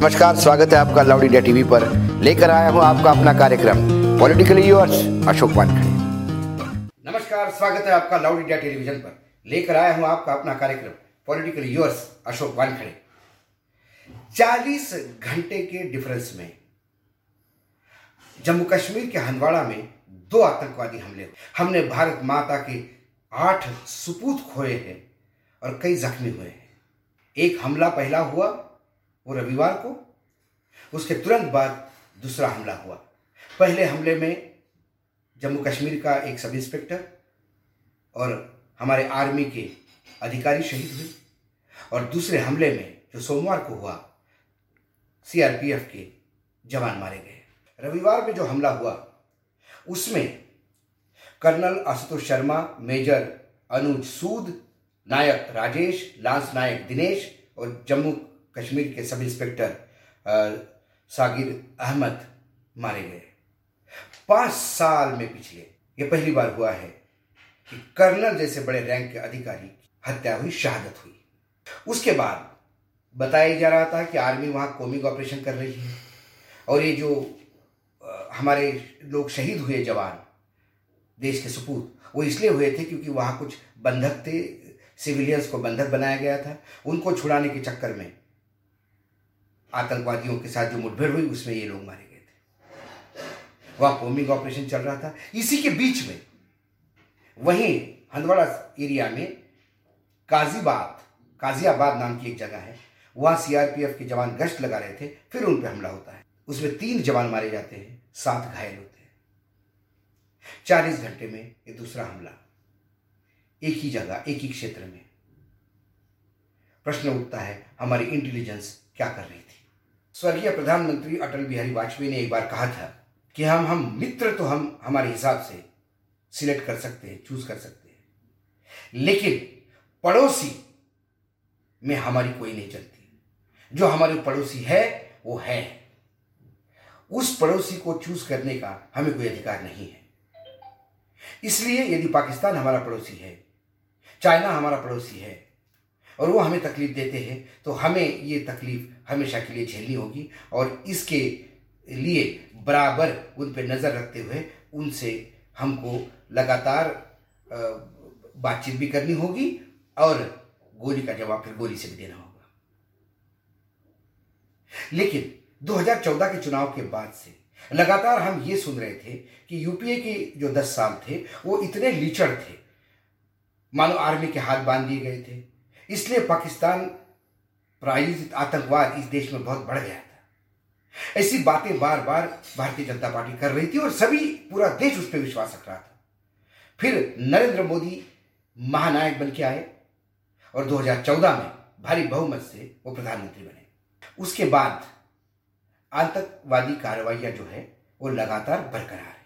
नमस्कार, स्वागत है आपका लाउड इंडिया टीवी पर। लेकर आया हूँ आपका अपना कार्यक्रम, पॉलिटिकली यूर्स अशोक वानखड़े। नमस्कार, स्वागत है आपका लाउड इंडिया टेलीविज़न पर। लेकर आया हूँ आपका अपना कार्यक्रम, पॉलिटिकली यूर्स अशोक वानखड़े। चालीस घंटे के डिफरेंस में, जम्मू कश्मीर के हंदवाड़ा में दो आतंकवादी हमले हमने भारत माता के आठ सुपूत खोए हैं और कई जख्मी हुए हैं। एक हमला पहला हुआ वो रविवार को, उसके तुरंत बाद दूसरा हमला हुआ। पहले हमले में जम्मू कश्मीर का एक सब इंस्पेक्टर और हमारे आर्मी के अधिकारी शहीद हुए और दूसरे हमले में जो सोमवार को हुआ सीआरपीएफ के जवान मारे गए। रविवार में जो हमला हुआ, उसमें colonel Ashutosh Sharma, major Anuj Sood, naik Rajesh, lance naik Dinesh और जम्मू कश्मीर के सब इंस्पेक्टर सागिर अहमद मारे गए। पाँच साल में पिछले, ये पहली बार हुआ है कि कर्नल जैसे बड़े रैंक के अधिकारी हत्या हुई, शहादत हुई। उसके बाद बताया जा रहा था कि आर्मी वहाँ कोमिंग ऑपरेशन कर रही है और ये जो हमारे लोग शहीद हुए जवान, देश के सपूत, वो इसलिए हुए थे क्योंकि वहाँ कुछ बंधक थे, सिविलियंस को बंधक बनाया गया था। उनको छुड़ाने के चक्कर में आतंकवादियों के साथ जो मुठभेड़ हुई, उसमें ये लोग मारे गए थे। वहाँ कोमिंग ऑपरेशन चल रहा था। इसी के बीच में, वहीं हंदवाड़ा एरिया में काजीबाद, काजियाबाद नाम की एक जगह है। वहाँ सीआरपीएफ के जवान गश्त लगा रहे थे, फिर उन पर हमला होता है। उसमें तीन जवान मारे जाते हैं, सात घायल होते हैं। चालीस घंटे में ये दूसरा हमला। एक ही जगह, एक ही क्षेत्र में। प्रश्न उठता है, हमारी इंटेलिजेंस क्या कर रही थी? स्वर्गीय प्रधानमंत्री अटल बिहारी वाजपेयी ने एक बार कहा था कि हम हम मित्र तो हम, हमारे हिसाब से सिलेक्ट कर सकते हैं चूज़ कर सकते हैं। लेकिन पड़ोसी में हमारी कोई नहीं चलती। जो हमारे पड़ोसी है, वो है। उस पड़ोसी को चूज़ करने का हमें कोई अधिकार नहीं है। इसलिए यदि पाकिस्तान हमारा पड़ोसी है, चाइना हमारा पड़ोसी है और वो हमें तकलीफ़ देते हैं तो हमें ये तकलीफ़ हमेशा के लिए झेलनी होगी और इसके लिए बराबर उन पर नज़र रखते हुए उनसे हमको लगातार बातचीत भी करनी होगी और गोली का जवाब फिर गोली से भी देना होगा। लेकिन 2014 के चुनाव के बाद से लगातार हम ये सुन रहे थे कि यूपीए के जो 10 साल थे, वो इतने लीचड़ थे। मानो आर्मी के हाथ बाँध दिए गए थे इसलिए पाकिस्तान प्रायोजित आतंकवाद इस देश में बहुत बढ़ गया था। ऐसी बातें बार बार भारतीय जनता पार्टी कर रही थी और सभी पूरा देश उस पर विश्वास रख रहा था। फिर नरेंद्र मोदी महानायक बन के आए और 2014 में भारी बहुमत से वो प्रधानमंत्री बने। उसके बाद आतंकवादी कार्रवाइयाँ जो है, वो लगातार बरकरार है।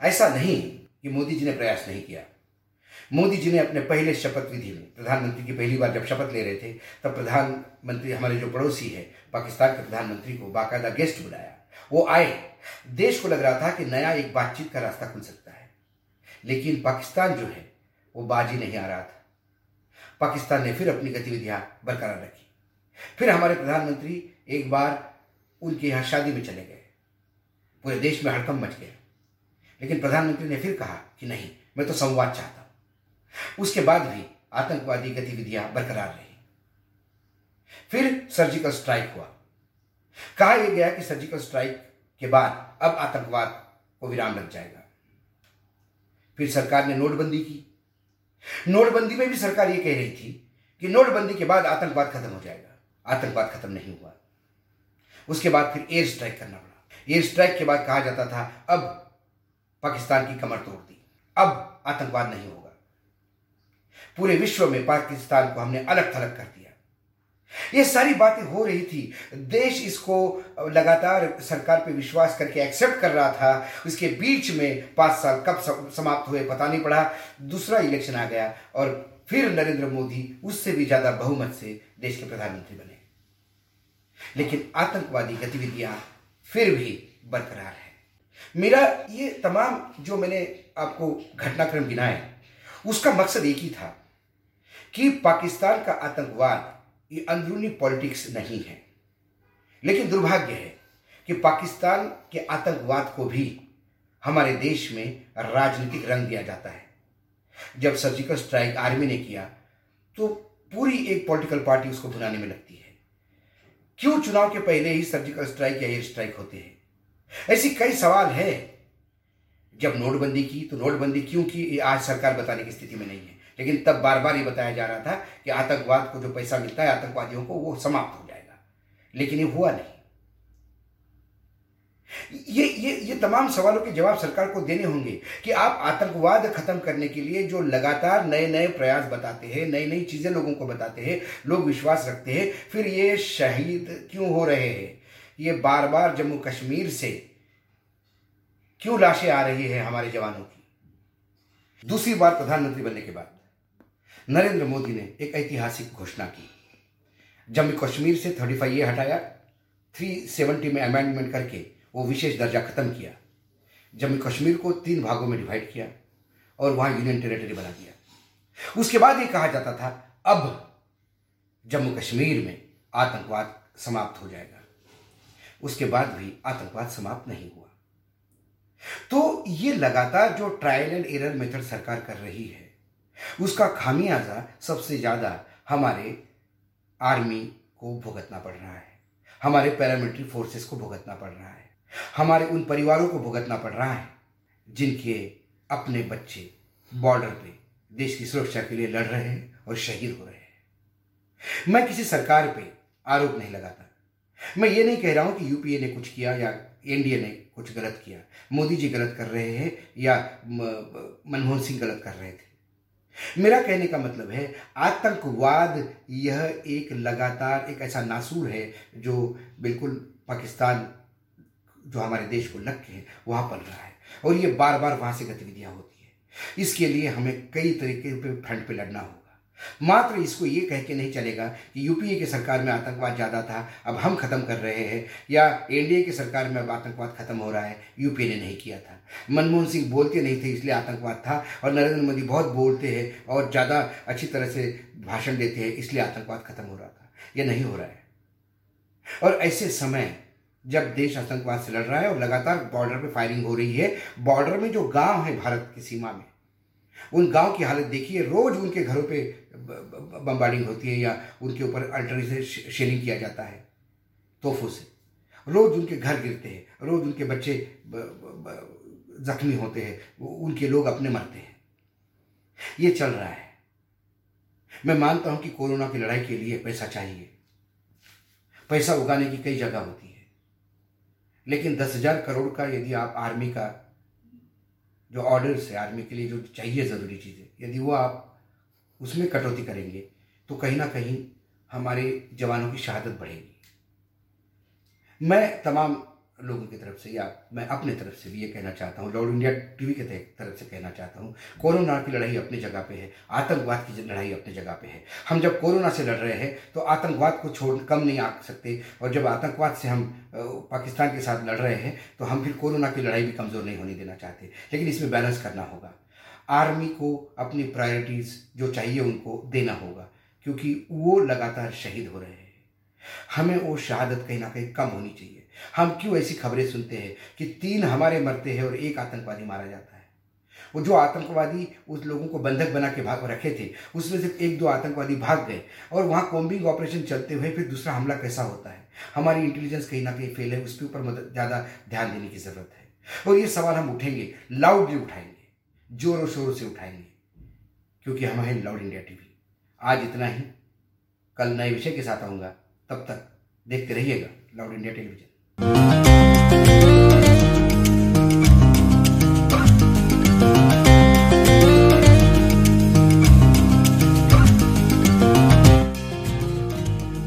ऐसा नहीं कि मोदी जी ने प्रयास नहीं किया। मोदी जी ने अपने पहले शपथ विधि में, प्रधानमंत्री की पहली बार जब शपथ ले रहे थे, तब प्रधानमंत्री हमारे जो पड़ोसी है, पाकिस्तान के प्रधानमंत्री को बाकायदा गेस्ट बुलाया। वो आए। देश को लग रहा था कि नया एक बातचीत का रास्ता खुल सकता है। लेकिन पाकिस्तान जो है, वो बाजी नहीं आ रहा था। पाकिस्तान ने फिर अपनी गतिविधियाँ बरकरार रखी। फिर हमारे प्रधानमंत्री एक बार उनके यहाँ शादी में चले गए। पूरे देश में हड़कम मच गया। लेकिन प्रधानमंत्री ने फिर कहा कि नहीं, मैं तो संवाद चाहता उसके बाद भी आतंकवादी गतिविधियाँ बरकरार रही। फिर सर्जिकल स्ट्राइक हुआ। कहा यह गया कि सर्जिकल स्ट्राइक के बाद अब आतंकवाद को विराम लग जाएगा। फिर सरकार ने नोटबंदी की। नोटबंदी में भी सरकार यह कह रही थी कि नोटबंदी के बाद आतंकवाद खत्म हो जाएगा। आतंकवाद खत्म नहीं हुआ। उसके बाद फिर एयर स्ट्राइक करना पड़ा। एयर स्ट्राइक के बाद कहा जाता था, अब पाकिस्तान की कमर तोड़ दी। अब आतंकवाद नहीं होगा। पूरे विश्व में पाकिस्तान को हमने अलग थलग कर दिया। ये सारी बातें हो रही थी। देश इसको लगातार सरकार पे विश्वास करके एक्सेप्ट कर रहा था। उसके बीच में पाँच साल कब समाप्त हुए पता नहीं पड़ा। दूसरा इलेक्शन आ गया और फिर नरेंद्र मोदी उससे भी ज़्यादा बहुमत से देश के प्रधानमंत्री बने। लेकिन आतंकवादी गतिविधियाँ फिर भी बरकरार है। मेरा ये तमाम जो मैंने आपको घटनाक्रम गिनाए उसका मकसद एक ही था। कि पाकिस्तान का आतंकवाद ये अंदरूनी पॉलिटिक्स नहीं है। लेकिन दुर्भाग्य है कि पाकिस्तान के आतंकवाद को भी हमारे देश में राजनीतिक रंग दिया जाता है। जब सर्जिकल स्ट्राइक आर्मी ने किया तो पूरी एक पॉलिटिकल पार्टी उसको भुनाने में लगती है। क्यों चुनाव के पहले ही सर्जिकल स्ट्राइक या एयर स्ट्राइक होते हैं? ऐसी कई सवाल है। जब नोटबंदी की तो नोटबंदी क्यों की आज सरकार बताने की स्थिति में नहीं है। लेकिन तब बार बार ये बताया जा रहा था कि आतंकवाद को जो पैसा मिलता है, आतंकवादियों को वो समाप्त हो जाएगा। लेकिन ये हुआ नहीं। ये ये ये तमाम सवालों के जवाब सरकार को देने होंगे कि आप आतंकवाद खत्म करने के लिए जो लगातार नए नए प्रयास बताते हैं नई नई चीज़ें लोगों को बताते हैं, लोग विश्वास रखते हैं, फिर ये शहीद क्यों हो रहे हैं? ये बार बार जम्मू कश्मीर से क्यों लाशें आ रही है हमारे जवानों की? दूसरी बार प्रधानमंत्री बनने के बाद। नरेंद्र मोदी ने एक ऐतिहासिक घोषणा की। जम्मू कश्मीर से थर्टी फाइव ए हटाया, थ्री सेवेंटी में अमेंडमेंट करके वो विशेष दर्जा खत्म किया। जम्मू कश्मीर को तीन भागों में डिवाइड किया और वहाँ यूनियन टेरिटरी बना दिया। उसके बाद ये कहा जाता था, अब जम्मू कश्मीर में आतंकवाद समाप्त हो जाएगा। उसके बाद भी आतंकवाद समाप्त नहीं हुआ। तो ये लगातार जो ट्रायल एंड एरर मेथड सरकार कर रही है उसका खामियाजा सबसे ज़्यादा हमारे आर्मी को भुगतना पड़ रहा है। हमारे पैरामिलिट्री फोर्सेस को भुगतना पड़ रहा है। हमारे उन परिवारों को भुगतना पड़ रहा है जिनके अपने बच्चे बॉर्डर पे देश की सुरक्षा के लिए लड़ रहे हैं और शहीद हो रहे हैं। मैं किसी सरकार पे आरोप नहीं लगाता। मैं ये नहीं कह रहा हूँ कि यूपीए ने कुछ किया या एनडीए ने कुछ गलत किया। मोदी जी गलत कर रहे हैं या मनमोहन सिंह गलत कर रहे थे। मेरा कहने का मतलब है, आतंकवाद यह एक लगातार एक ऐसा नासूर है जो बिल्कुल पाकिस्तान जो हमारे देश को लग के है, वहाँ पल रहा है और ये बार बार वहाँ से गतिविधियाँ होती है। इसके लिए हमें कई तरीके पे फ्रंट पे लड़ना होगा। मात्र इसको ये कह के नहीं चलेगा कि यूपीए की सरकार में आतंकवाद ज़्यादा था, अब हम खत्म कर रहे हैं, या एनडीए की सरकार में अब आतंकवाद खत्म हो रहा है यूपीए ने नहीं किया था। मनमोहन सिंह बोलते नहीं थे, इसलिए आतंकवाद था, और नरेंद्र मोदी बहुत बोलते हैं और ज़्यादा अच्छी तरह से भाषण देते हैं, इसलिए आतंकवाद खत्म हो रहा था। यह नहीं हो रहा है। और ऐसे समय जब देश आतंकवाद से लड़ रहा है और लगातार बॉर्डर पे फायरिंग हो रही है, बॉर्डर में जो गाँव है भारत की सीमा में, उन गाँव की हालत देखिए, रोज उनके घरों पे बम्बार्डिंग होती है या उनके ऊपर अल्टरी से शेलिंग किया जाता है, तोहफों से। रोज उनके घर गिरते हैं, रोज उनके बच्चे जख्मी होते हैं उनके लोग अपने मरते हैं। ये चल रहा है। मैं मानता हूँ कि कोरोना की लड़ाई के लिए पैसा चाहिए। पैसा उगाने की कई जगह होती है। लेकिन दस हज़ार करोड़ का यदि आप आर्मी का, जो ऑर्डर्स है, आर्मी के लिए जो चाहिए ज़रूरी चीज़ें, यदि वो आप उसमें कटौती करेंगे तो कहीं ना कहीं हमारे जवानों की शहादत बढ़ेगी। मैं तमाम लोगों की तरफ़ से या मैं अपने तरफ़ से भी ये कहना चाहता हूँ, लॉर्ड इंडिया टीवी के तरफ़ से कहना चाहता हूँ, कोरोना की लड़ाई अपनी जगह पे है, आतंकवाद की लड़ाई अपनी जगह पे है। हम जब कोरोना से लड़ रहे हैं तो आतंकवाद को छोड़ कम नहीं आ सकते, और जब आतंकवाद से हम पाकिस्तान के साथ लड़ रहे हैं तो हम फिर कोरोना की लड़ाई भी कमज़ोर नहीं होने देना चाहते। लेकिन इसमें बैलेंस करना होगा। आर्मी को अपनी प्रायोरिटीज़ जो चाहिए उनको देना होगा, क्योंकि वो लगातार शहीद हो रहे हैं। हमें वो शहादत कहीं ना कहीं कम होनी चाहिए। हम क्यों ऐसी खबरें सुनते हैं कि तीन हमारे मरते हैं और एक आतंकवादी मारा जाता है? वो जो आतंकवादी उस लोगों को बंधक बना के भाग रखे थे, उसमें से एक दो आतंकवादी भाग गए और वहाँ कॉम्बिंग ऑपरेशन चलते हुए फिर दूसरा हमला कैसा होता है? हमारी इंटेलिजेंस कहीं ना कहीं फेल है उसके ऊपर ज़्यादा ध्यान देने की ज़रूरत है। और ये सवाल हम उठेंगे लाउडली उठाएँगे। जोरों शोरों से उठाएँगे, क्योंकि हम हैं लाउड इंडिया टीवी। आज इतना ही। कल नए विषय के साथ आऊँगा। तब तक देखते रहिएगा लाउड इंडिया टेलीविज़न.